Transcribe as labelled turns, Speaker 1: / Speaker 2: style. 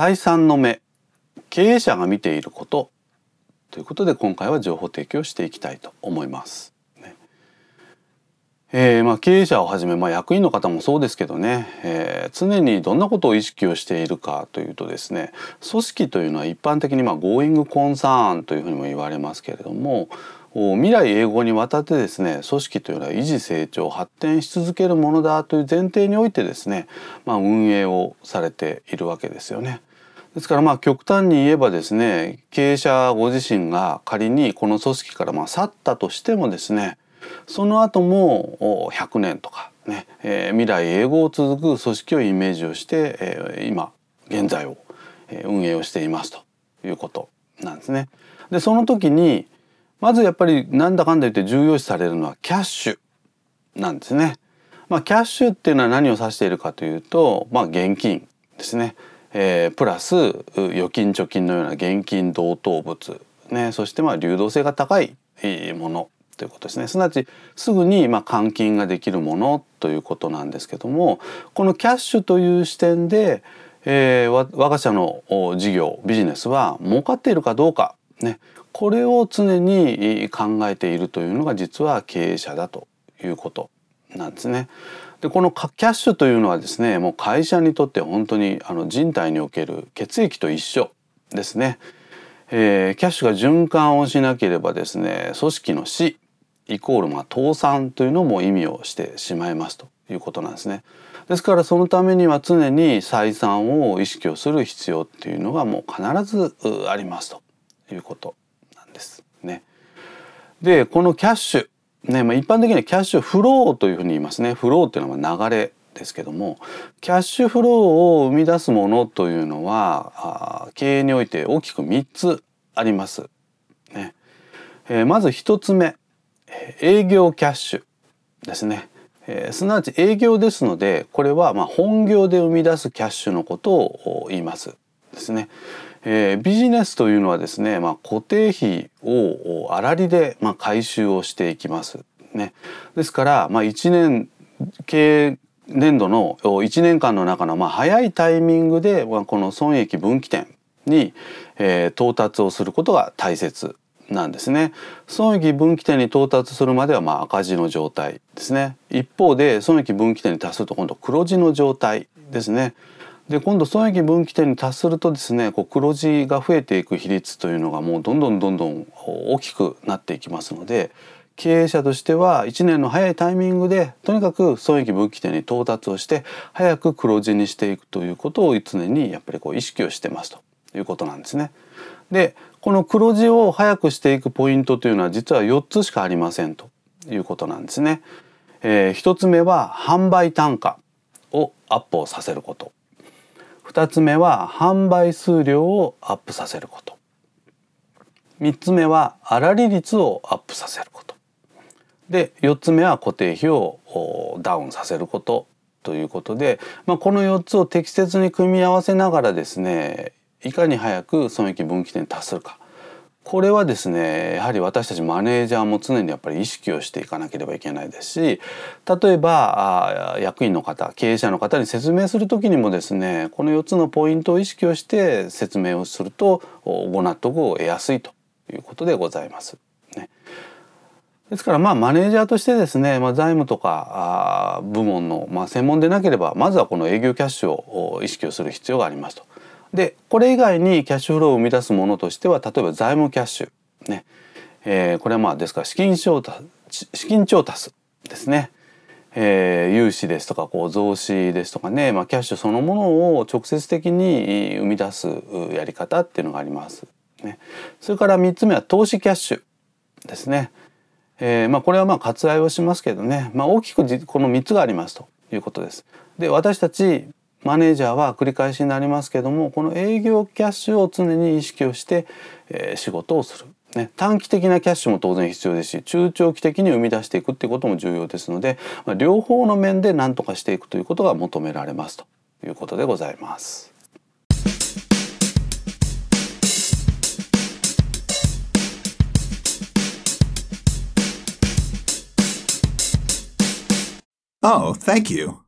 Speaker 1: 第3の目経営者が見ていることということで今回は情報提供していきたいと思います。えー、まあ、経営者をはじめ、まあ、役員の方もそうですけどね、えー、常にどんなことを意識をしているかというとですね組織というのは一般的にまあゴーイングコンサーンというふうにも言われますけれども未来永劫にわたってですね組織というのは維持成長発展し続けるものだという前提においてですね、まあ、運営をされているわけですよね。ですからまあ極端に言えばですね経営者ご自身が仮にこの組織からまあ去ったとしてもですねその後も100年とかね、えー、未来永劫続く組織をイメージをして、えー、今現在を運営をしていますということなんですね。でその時にまずやっぱりなんだかんだ言って重要視されるのはキャッシュなんですね。まあ、キャッシュっていうのは何を指しているかというと、まあ、現金ですね。えー、プラス預金貯金のような現金同等物、ね、そしてまあ流動性が高いもの。ということですね。すなわちすぐにま換金ができるものということなんですけどもこのキャッシュという視点で、えー、我が社の事業ビジネスは儲かっているかどうか、ね、これを常に考えているというのが実は経営者だということなんですね。でこのキャッシュというのはですねもう会社にとって本当にあの人体における血液と一緒ですね。えー、キャッシュが循環をしなければですね組織の死イコールまあ倒産というのも意味をしてしまいますということなんですね。ですからそのためには常に採算を意識をする必要っていうのがもう必ずありますということなんですね。でこのキャッシュねまあ、一般的にはキャッシュフローというふうに言いますねフローっていうのは流れですけどもキャッシュフローを生み出すものというのは経営において大きく3つあります。ねえー、まず1つ目営業キャッシュですね、えー、すなわち営業ですのでこれはま本業で生み出すキャッシュのことを言いますですね。えー、ビジネスというのはですね、まあ、固定費を粗利で、まあ、回収をしていきます。ね、ですから、まあ、1年経営年度の1年間の中のまあ早いタイミングでこの損益分岐点に、到達をすることが大切なんですね。損益分岐点に到達するまではまあ赤字の状態ですね。一方で損益分岐点に達すると今度黒字の状態ですね。で今度損益分岐点に達するとですねこう黒字が増えていく比率というのがもうどんどんどんどん大きくなっていきますので経営者としては1年の早いタイミングでとにかく損益分岐点に到達をして早く黒字にしていくということを常にやっぱりこう意識をしてますと。いうことなんですね。でこの黒字を早くしていくポイントというのは実は4つしかありませんと。いうことなんですね。えー、1つ目は販売単価をアップをさせること。2つ目は販売数量をアップさせること。3つ目は粗利率をアップさせること。で4つ目は固定費をダウンさせることということで、まあ、この4つを適切に組み合わせながらですねいかに早く損益分岐点に達するかこれはですねやはり私たちマネージャーも常にやっぱり意識をしていかなければいけないですし例えば役員の方経営者の方に説明する時にもですねこの4つのポイントを意識をして説明をするとご納得を得やすいということでございます。ですからまあマネージャーとしてですね、まあ、財務とかあ部門のまあ専門でなければまずはこの営業キャッシュを意識をする必要がありますと。でこれ以外にキャッシュフローを生み出すものとしては例えば財務キャッシュね、えー、これはまあですから資金調達資金調達ですね、えー、融資ですとかこう増資ですとかね、まあ、キャッシュそのものを直接的に生み出すやり方っていうのがあります。ね、それから3つ目は投資キャッシュですね。えー、まあこれはまあ割愛をしますけどね、まあ、大きくこの3つがありますということです。で私たちマネージャーは繰り返しになりますけどもこの営業キャッシュを常に意識をして、えー、仕事をする。ね、短期的なキャッシュも当然必要ですし中長期的に生み出していくっていうことも重要ですので、まあ、両方の面で何とかしていくということが求められますということでございます。
Speaker 2: Oh, thank you.